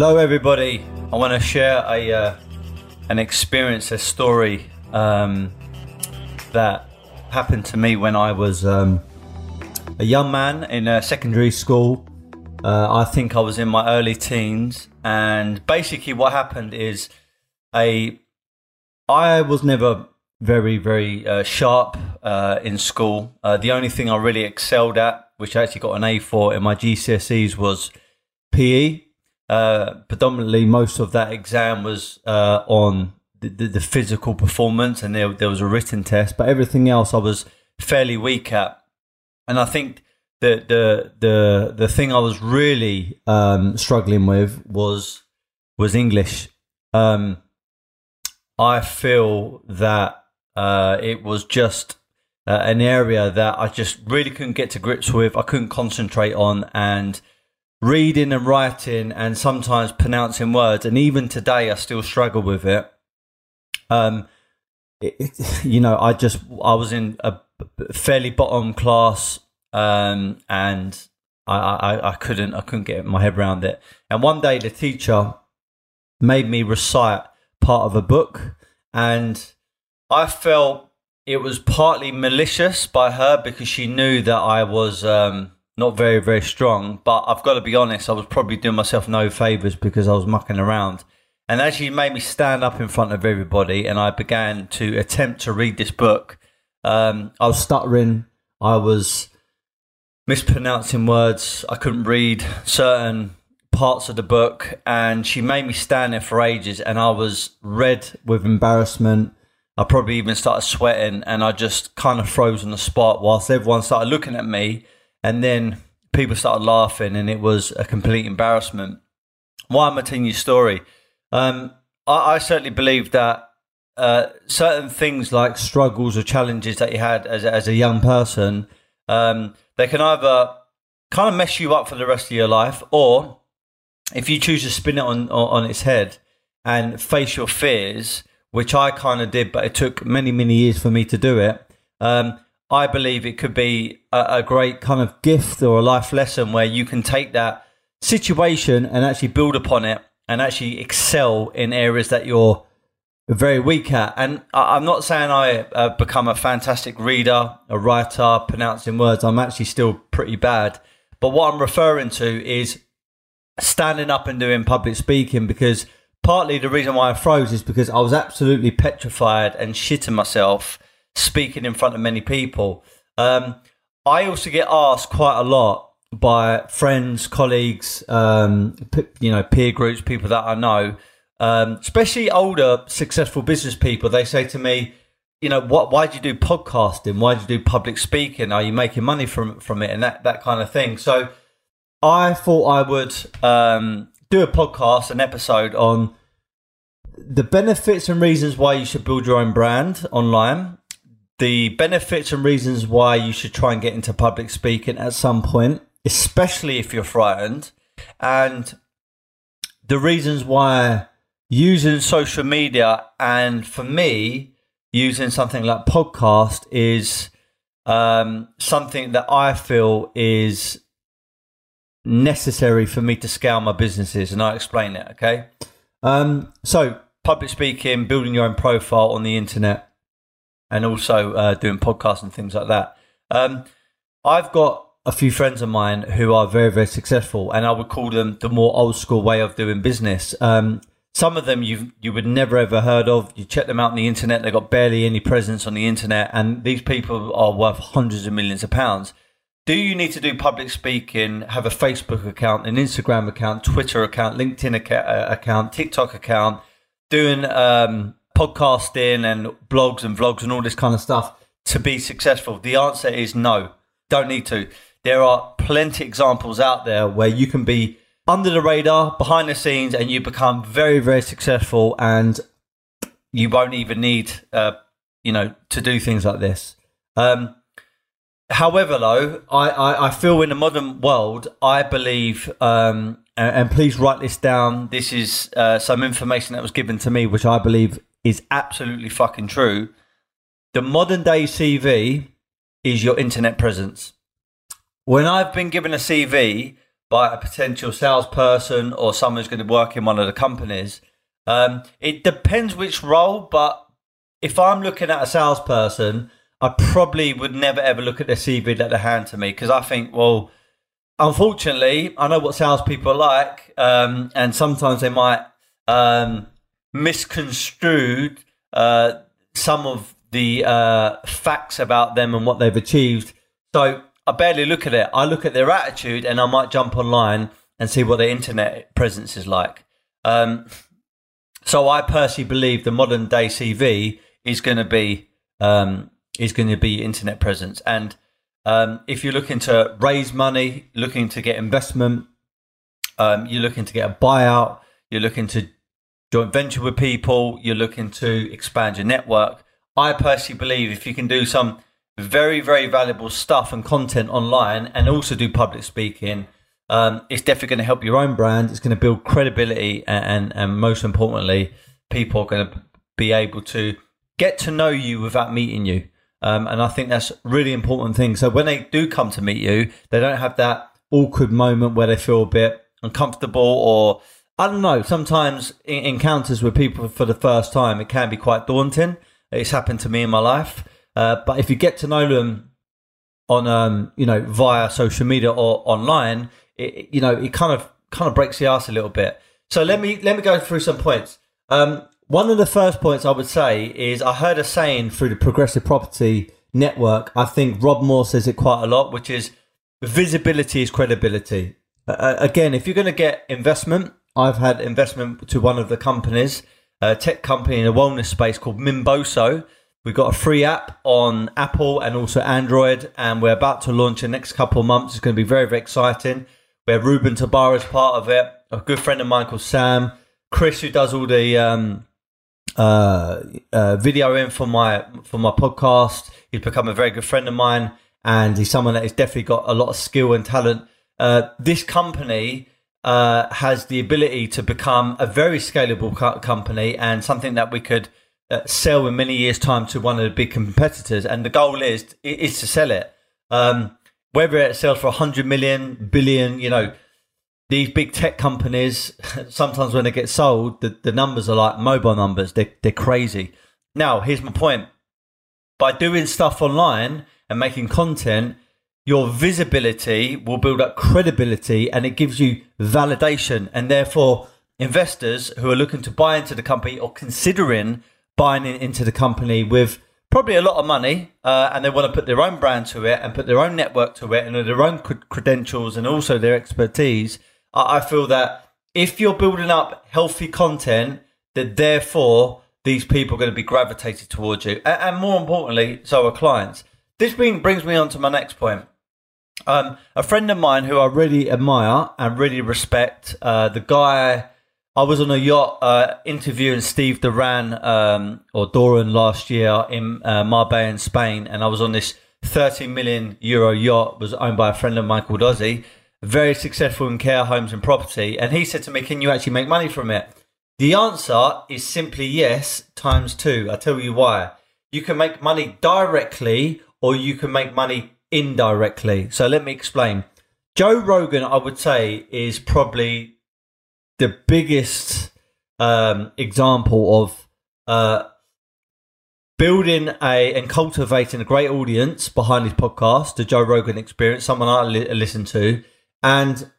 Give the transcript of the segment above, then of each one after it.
Hello, everybody. I want to share a uh, an experience, a story um, that happened to me when I was um, a young man in a secondary school. Uh, I think I was in my early teens, and basically, what happened is a I was never very very uh, sharp uh, in school. Uh, the only thing I really excelled at, which I actually got an A for in my GCSEs, was PE. Uh, predominantly, most of that exam was uh, on the, the, the, physical performance, and there, there was a written test. But everything else, I was fairly weak at. And I think the the the the thing I was really um, struggling with was was English. Um, I feel that uh, it was just uh, an area that I just really couldn't get to grips with. I couldn't concentrate on, and reading and writing and sometimes pronouncing words. And even today, I still struggle with it. Um, it, it, you know, I just I was in a fairly bottom class, um, and I, I I couldn't I couldn't get my head around it. And one day, the teacher made me recite part of a book, and I felt it was partly malicious by her because she knew that I was. Um, not very, very strong. But I've got to be honest, I was probably doing myself no favors because I was mucking around. And as she made me stand up in front of everybody and I began to attempt to read this book, um, I was stuttering. I was mispronouncing words. I couldn't read certain parts of the book. And she made me stand there for ages and I was red with embarrassment. I probably even started sweating and I just kind of froze on the spot whilst everyone started looking at me and then people started laughing, and it was a complete embarrassment. Why am I telling you story? Um, I, I, certainly believe that uh, certain things like struggles or challenges that you had as, as a young person, um, they can either kind of mess you up for the rest of your life, or if you choose to spin it on, on, on its head and face your fears, which I kind of did, but it took many, many years for me to do it. Um, I believe it could be a, a, great kind of gift or a life lesson where you can take that situation and actually build upon it and actually excel in areas that you're very weak at. And I, am not saying I uh, become a fantastic reader, a writer, pronouncing words. I'm actually still pretty bad. But what I'm referring to is standing up and doing public speaking because partly the reason why I froze is because I was absolutely petrified and shitting myself speaking in front of many people. Um, I also get asked quite a lot by friends, colleagues, um, you know, peer groups, people that I know, um, especially older, successful business people. They say to me, you know, what? Why do you do podcasting? Why do you do public speaking? Are you making money from from it and that that kind of thing? So, I thought I would um, do a podcast, an episode on the benefits and reasons why you should build your own brand online the benefits and reasons why you should try and get into public speaking at some point, especially if you're frightened, and the reasons why using social media and for me, using something like podcast is um, something that I feel is necessary for me to scale my businesses, and I'll explain it. Okay, um, so public speaking, building your own profile on the internet and also uh, doing podcasts and things like that. Um, I've got a few friends of mine who are very, very successful, and I would call them the more old school way of doing business. Um, some of them you you would never ever heard of. You check them out on the internet; they've got barely any presence on the internet, and these people are worth hundreds of millions of pounds. Do you need to do public speaking? Have a Facebook account, an Instagram account, Twitter account, LinkedIn uh, account, TikTok account, doing um, podcasting and blogs and vlogs and all this kind of stuff to be successful? The answer is no. Don't need to. There are plenty examples out there where you can be under the radar, behind the scenes, and you become very, very successful, and you won't even need, uh, you know, to do things like this. Um, however, though, I, I, I, feel in the modern world, I believe, um, and, and, please write this down. This is uh, some information that was given to me, which I believe is absolutely fucking true. The modern day CV is your internet presence. When I've been given a CV, by a potential salesperson or someone who's going to work in one of the companies. Um, it depends which role, but if I'm looking at a salesperson, I probably would never ever look at their CV that they hand to me because I think, well, unfortunately, I know what salespeople are like, um, and sometimes they might um, misconstrue uh, some of the uh, facts about them and what they've achieved. So I barely look at it. I look at their attitude, and I might jump online and see what their internet presence is like. Um, so I personally believe the modern day CV is going to be um, is going to be internet presence. And um, if you're looking to raise money, looking to get investment, um, you're looking to get a buyout, you're looking to joint venture with people, you're looking to expand your network. I personally believe if you can do some very, very valuable stuff and content online and also do public speaking, um, it's definitely going to help your own brand. It's going to build credibility, and, and, and most importantly, people are going to be able to get to know you without meeting you. Um, and I think that's really important thing. So when they do come to meet you, they don't have that awkward moment where they feel a bit uncomfortable or I don't know. Sometimes encounters with people for the first time, it can be quite daunting. It's happened to me in my life. Uh, but if you get to know them on, um, you know, via social media or online, it, you know, it kind of kind of breaks the ass a little bit. So let me let me go through some points. Um, one of the first points I would say is I heard a saying through the Progressive Property Network. I think Rob Moore says it quite a lot, which is visibility is credibility. Uh, again, if you're going to get investment, I've had investment to one of the companies, a tech company in the wellness space called Mimboso. We've got a free app on Apple and also Android, and we're about to launch in the next couple of months. It's going to be very, very exciting. We have Ruben Tabar as part of it, a good friend of mine called Sam, Chris, who does all the um, uh, uh, video in for my for my podcast. He's become a very good friend of mine, and he's someone that has definitely got a lot of skill and talent. Uh, this company uh, has the ability to become a very scalable co- company and something that we could uh, sell in many years' time to one of the big competitors. And the goal is is to sell it. Um, whether it sells for 100 million, billion, you know, these big tech companies, sometimes when they get sold, the, the numbers are like mobile numbers. They're, they're crazy. Now, here's my point. By doing stuff online and making content, your visibility will build up credibility and it gives you validation. And therefore, investors who are looking to buy into the company or considering buying into the company with probably a lot of money uh, and they want to put their own brand to it and put their own network to it and their own credentials and also their expertise I feel that if you're building up healthy content, that therefore these people are going to be gravitated towards you, and, more importantly, so are clients. This brings me on to my next point. Um, a friend of mine who I really admire and really respect, uh, the guy I was on a yacht uh, interviewing Steve Duran um, or Doran last year in uh, Marbella in Spain, and I was on this 30 million euro yacht was owned by a friend of mine called Ozzy, very successful in care homes and property. And he said to me, Can you actually make money from it? The answer is simply yes, times two. I'll tell you why. You can make money directly or you can make money indirectly. So let me explain. Joe Rogan, I would say, is probably the biggest um, example of uh, building a and cultivating a great audience behind his podcast, the Joe Rogan Experience, someone I li- listen to, and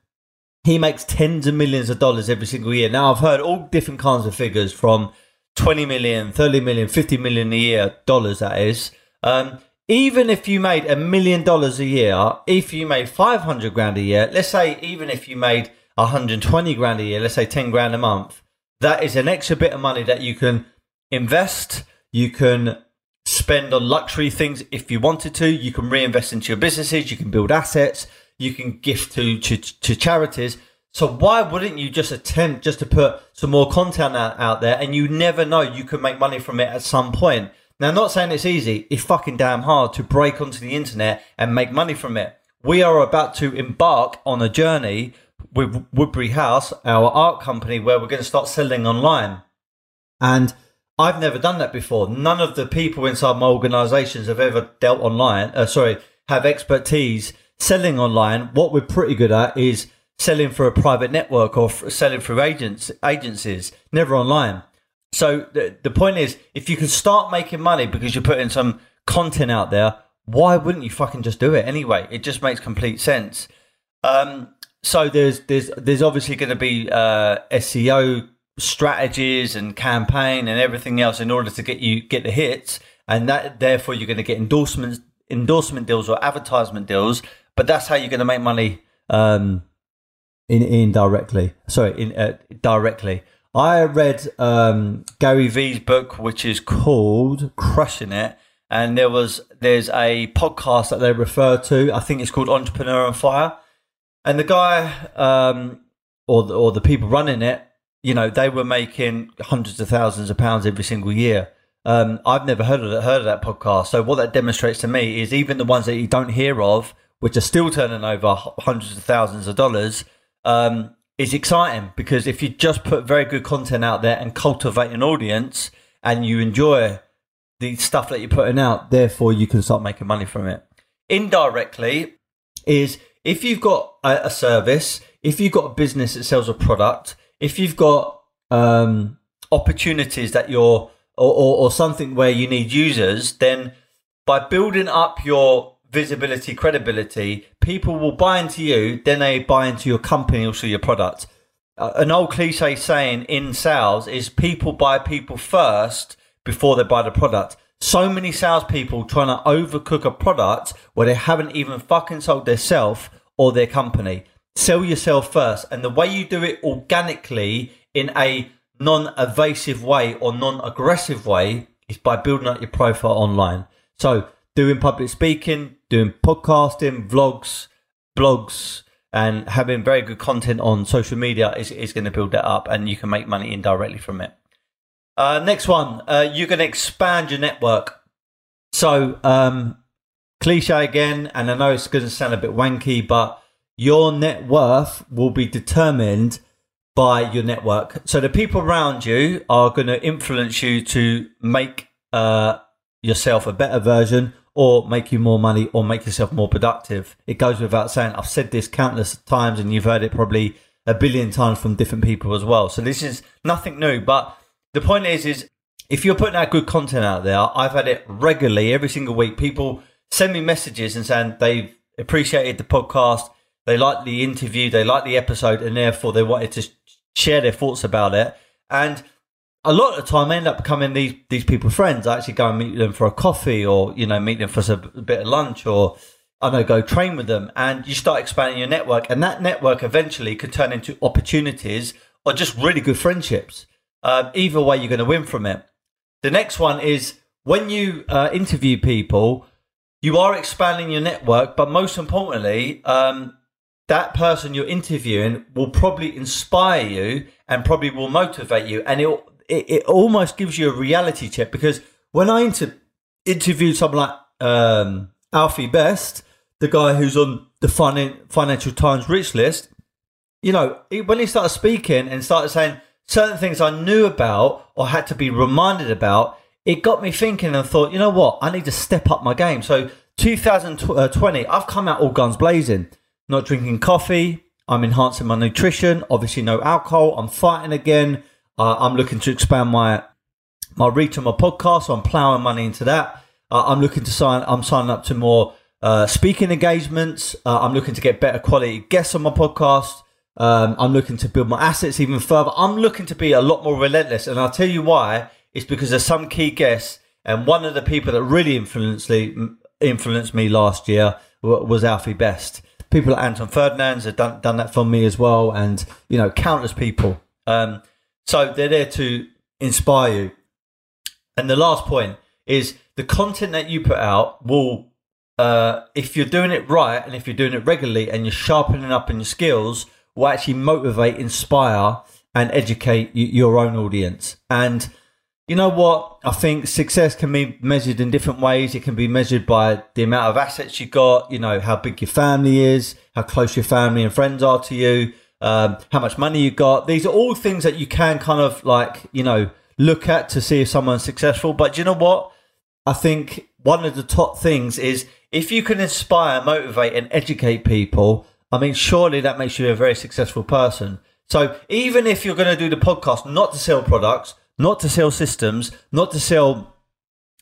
he makes tens of millions of dollars every single year. Now, I've heard all different kinds of figures from 20 million, 30 million, 50 million a year, dollars that is. Um, even if you made a million dollars a year, if you made 500 grand a year, let's say even if you made 120 grand a year, let's say 10 grand a month, that is an extra bit of money that you can invest, you can spend on luxury things if you wanted to, you can reinvest into your businesses, you can build assets, you can gift to, to, to charities. So why wouldn't you just attempt just to put some more content out, out there and you never know you could make money from it at some point. Now, not saying it's easy. It's fucking damn hard to break onto the internet and make money from it. We are about to embark on a journey with Woodbury House, our art company, where we're going to start selling online. And I've never done that before. None of the people inside my organizations have ever dealt online. Uh, sorry, have expertise selling online, what we're pretty good at is selling for a private network or selling through agents agencies, never online. So the, the point is, if you can start making money because you're putting some content out there, why wouldn't you fucking just do it anyway? It just makes complete sense. Um, so there's there's there's obviously going to be uh, SEO strategies and campaign and everything else in order to get you get the hits, and that therefore you're going to get endorsements, endorsement deals or advertisement deals. But that's how you're going to make money um, in indirectly. Sorry, in uh, directly. I read um, Gary Vee's book, which is called "Crushing It." and there was there's a podcast that they refer to. I think it's called Entrepreneur on Fire, and the guy um, or the, or the people running it, you know, they were making hundreds of thousands of pounds every single year. Um, I've never heard of that, heard of that podcast. So what that demonstrates to me is even the ones that you don't hear of, which are still turning over hundreds of thousands of dollars, um, is exciting because if you just put very good content out there and cultivate an audience and you enjoy the stuff that you're putting out, therefore you can start making money from it. Indirectly is if you've got a, service, if you've got a business that sells a product, if you've got um, opportunities that you're or, or, or something where you need users, then by building up your visibility, credibility, people will buy into you, then they buy into your company, also your product. Uh, an old cliche saying in sales is people buy people first before they buy the product. So many salespeople trying to overcook a product where they haven't even fucking sold their self or their company. Sell yourself first. And the way you do it organically in a non evasive way or non aggressive way is by building up your profile online. So, doing public speaking, doing podcasting, vlogs, blogs, and having very good content on social media is, is going to build that up and you can make money indirectly from it. Uh, next one, uh, you're going to expand your network. So, um, cliche again, and I know it's going to sound a bit wanky, but your net worth will be determined by your network. So the people around you are going to influence you to make uh, yourself a better version or make you more money or make yourself more productive. It goes without saying. I've said this countless times and you've heard it probably a billion times from different people as well. So this is nothing new, but the point is, is if you're putting out good content out there, I've had it regularly every single week. People send me messages and saying they've appreciated the podcast, they like the interview, they like the episode, and therefore they wanted to share their thoughts about it. And a lot of the time, I end up becoming these these people friends. I actually go and meet them for a coffee, or you know, meet them for a bit of lunch, or I know, go train with them, and you start expanding your network, and that network eventually could turn into opportunities or just really good friendships. Um, either way, you're going to win from it. The next one is when you uh, interview people, you are expanding your network, but most importantly, um, that person you're interviewing will probably inspire you and probably will motivate you, and it it, almost gives you a reality check because when I inter- interviewed someone like um, Alfie Best, the guy who's on the Financial Times Rich List, you know, when he started speaking and started saying certain things I knew about or had to be reminded about, it got me thinking and thought, you know what, I need to step up my game. So 2020, I've come out all guns blazing, not drinking coffee. I'm enhancing my nutrition. Obviously, no alcohol. I'm fighting again. Uh, I'm looking to expand my my reach on my podcast. So I'm plowing money into that. Uh, I'm looking to sign. I'm signing up to more uh, speaking engagements. Uh, I'm looking to get better quality guests on my podcast. Um, I'm looking to build my assets even further. I'm looking to be a lot more relentless, and I'll tell you why. It's because there's some key guests, and one of the people that really influenced influenced me last year was Alfie Best. People like Anton Ferdinand's have done, done that for me as well, and you know countless people. Um, so they're there to inspire you. And the last point is the content that you put out will, uh, if you're doing it right and if you're doing it regularly and you're sharpening up in your skills, will actually motivate, inspire, and educate your own audience. And you know what? I think success can be measured in different ways. It can be measured by the amount of assets you got, you know, how big your family is, how close your family and friends are to you, um, how much money you got. These are all things that you can kind of like, you know, look at to see if someone's successful. But you know what? I think one of the top things is if you can inspire, motivate, and educate people, I mean, surely that makes you a very successful person. So even if you're going to do the podcast not to sell products, not to sell systems, not to sell,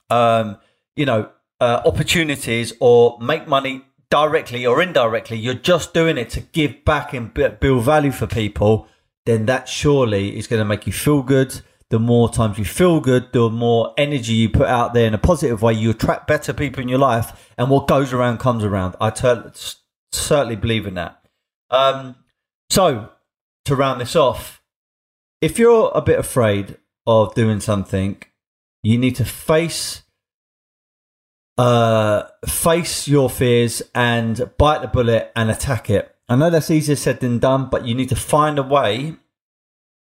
um, you know, uh, opportunities or make money directly or indirectly, you're just doing it to give back and build value for people, then that surely is going to make you feel good. The more times you feel good, the more energy you put out there in a positive way, you attract better people in your life, and what goes around comes around. I t- certainly believe in that. Um, so, to round this off, if you're a bit afraid of doing something, you need to face uh, face your fears and bite the bullet and attack it. I know that's easier said than done, but you need to find a way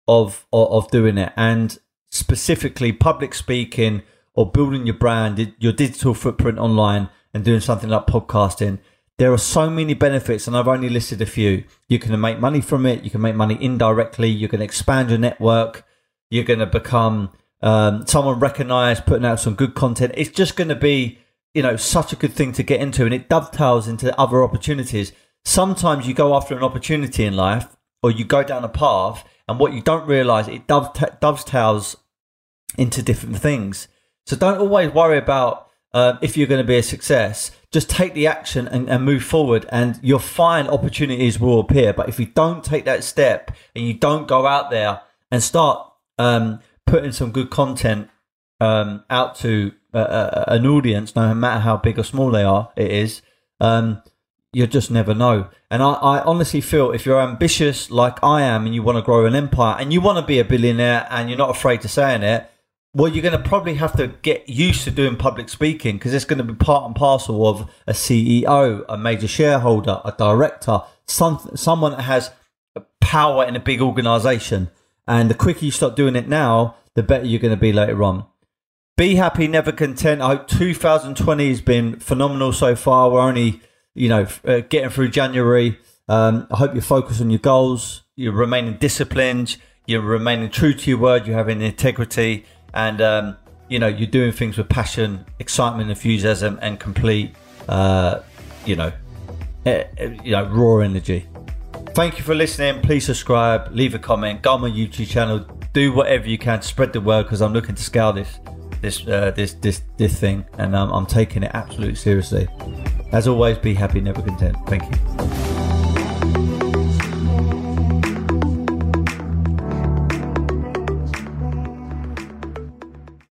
of, of, of doing it. And specifically, public speaking or building your brand, your digital footprint online, and doing something like podcasting. There are so many benefits, and I've only listed a few. You can make money from it. You can make money indirectly. You can expand your network. You're going to become um, someone recognized, putting out some good content. It's just going to be you know, such a good thing to get into and it dovetails into other opportunities. Sometimes you go after an opportunity in life or you go down a path and what you don't realize, it dovetails into different things. So don't always worry about uh, if you're going to be a success. Just take the action and, and move forward, and you'll find opportunities will appear. But if you don't take that step and you don't go out there and start um, putting some good content um, out to an audience, no matter how big or small they are, it is. Um, you just never know. And I, I, honestly feel if you're ambitious like I am and you want to grow an empire and you want to be a billionaire and you're not afraid to saying it, well, you're going to probably have to get used to doing public speaking because it's going to be part and parcel of a CEO, a major shareholder, a director, some, someone that has power in a big organization. And the quicker you start doing it now, the better you're going to be later on. Be happy, never content. I hope 2020 has been phenomenal so far. We're only, you know, uh, getting through January. Um, I hope you focus on your goals. You're remaining disciplined. You're remaining true to your word. You're having integrity, and um, you know you're doing things with passion, excitement, enthusiasm, and complete, uh, you know, uh, you know, raw energy. Thank you for listening. Please subscribe, leave a comment, go on my YouTube channel, do whatever you can to spread the word because I'm looking to scale this this uh, this this this thing, and um, I'm taking it absolutely seriously. As always, be happy, never content. Thank you.